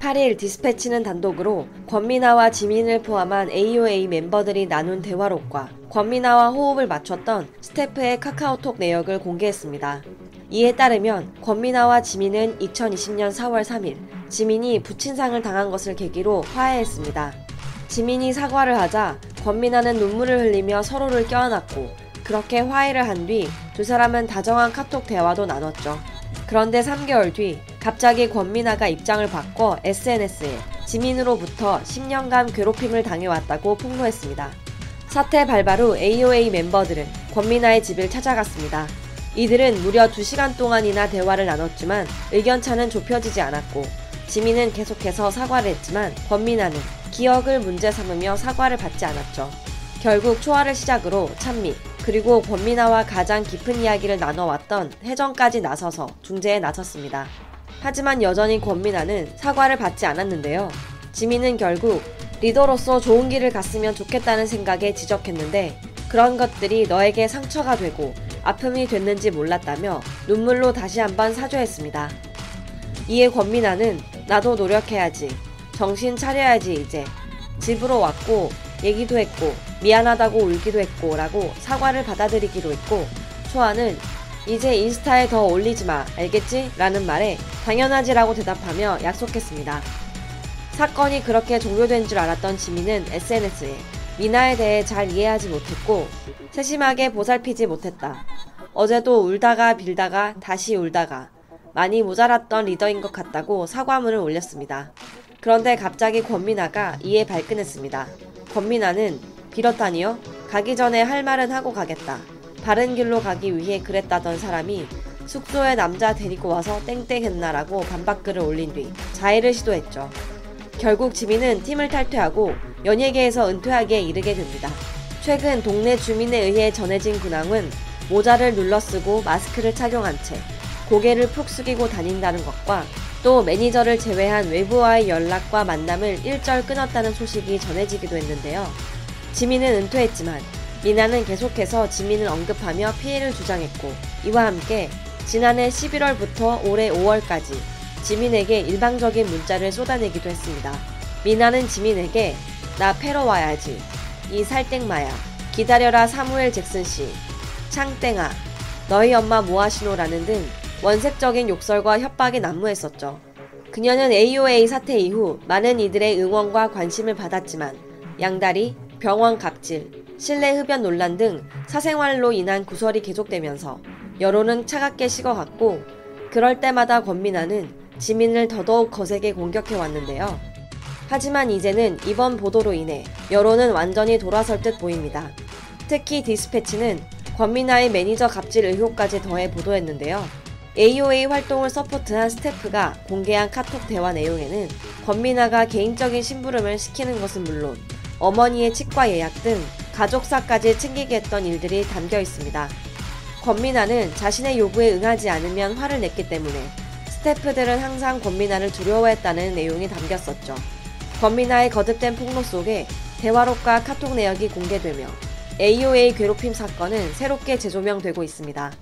8일 디스패치는 단독으로 권미나와 지민을 포함한 AOA 멤버들이 나눈 대화록과 권미나와 호흡을 맞췄던 스태프의 카카오톡 내역을 공개했습니다. 이에 따르면 권미나와 지민은 2020년 4월 3일 지민이 부친상을 당한 것을 계기로 화해했습니다. 지민이 사과를 하자 권미나는 눈물을 흘리며 서로를 껴안았고 그렇게 화해를 한 뒤 두 사람은 다정한 카톡 대화도 나눴죠. 그런데 3개월 뒤 갑자기 권미나가 입장을 바꿔 SNS에 지민으로부터 10년간 괴롭힘을 당해왔다고 폭로했습니다. 사태 발발 후 AOA 멤버들은 권미나의 집을 찾아갔습니다. 이들은 무려 2시간 동안이나 대화를 나눴지만 의견차는 좁혀지지 않았고 지민은 계속해서 사과를 했지만 권미나는 기억을 문제 삼으며 사과를 받지 않았죠. 결국 초화를 시작으로 찬미, 그리고 권미나와 가장 깊은 이야기를 나눠왔던 혜정까지 나서서 중재에 나섰습니다. 하지만 여전히 권미나는 사과를 받지 않았는데요. 지민은 결국 리더로서 좋은 길을 갔으면 좋겠다는 생각에 지적했는데 그런 것들이 너에게 상처가 되고 아픔이 됐는지 몰랐다며 눈물로 다시 한번 사죄했습니다. 이에 권미나는 나도 노력해야지. 정신 차려야지 이제. 집으로 왔고 얘기도 했고 미안하다고 울기도 했고 라고 사과를 받아들이기로 했고 초아는 이제 인스타에 더 올리지 마 알겠지? 라는 말에 당연하지라고 대답하며 약속했습니다. 사건이 그렇게 종료된 줄 알았던 지민은 SNS에 미나에 대해 잘 이해하지 못했고 세심하게 보살피지 못했다. 어제도 울다가 빌다가 다시 울다가 많이 모자랐던 리더인 것 같다고 사과문을 올렸습니다. 그런데 갑자기 권미나가 이에 발끈했습니다. 권미나는 빌었다니요? 가기 전에 할 말은 하고 가겠다. 바른 길로 가기 위해 그랬다던 사람이 숙소에 남자 데리고 와서 땡땡했나라고 반박글을 올린 뒤 자해를 시도했죠. 결국 지민은 팀을 탈퇴하고 연예계에서 은퇴하기에 이르게 됩니다. 최근 동네 주민에 의해 전해진 근황은 모자를 눌러쓰고 마스크를 착용한 채 고개를 푹 숙이고 다닌다는 것과 또 매니저를 제외한 외부와의 연락과 만남을 일절 끊었다는 소식이 전해지기도 했는데요. 지민은 은퇴했지만 미나는 계속해서 지민을 언급하며 피해를 주장했고 이와 함께 지난해 11월부터 올해 5월까지 지민에게 일방적인 문자를 쏟아내기도 했습니다. 미나는 지민에게 나 패러 와야지 이 살땡마야 기다려라 사무엘 잭슨 씨 창땡아 너희 엄마 뭐하시노라는 등 원색적인 욕설과 협박이 난무했었죠. 그녀는 AOA 사태 이후 많은 이들의 응원과 관심을 받았지만 양다리, 병원 갑질, 실내 흡연 논란 등 사생활로 인한 구설이 계속되면서 여론은 차갑게 식어갔고 그럴 때마다 권민아는 지민을 더더욱 거세게 공격해 왔는데요. 하지만 이제는 이번 보도로 인해 여론은 완전히 돌아설 듯 보입니다. 특히 디스패치는 권민아의 매니저 갑질 의혹까지 더해 보도했는데요. AOA 활동을 서포트한 스태프가 공개한 카톡 대화 내용에는 권민아가 개인적인 심부름을 시키는 것은 물론 어머니의 치과 예약 등 가족사까지 챙기게 했던 일들이 담겨 있습니다. 권민아는 자신의 요구에 응하지 않으면 화를 냈기 때문에 스태프들은 항상 권민아를 두려워했다는 내용이 담겼었죠. 권민아의 거듭된 폭로 속에 대화록과 카톡 내역이 공개되며 AOA 괴롭힘 사건은 새롭게 재조명되고 있습니다.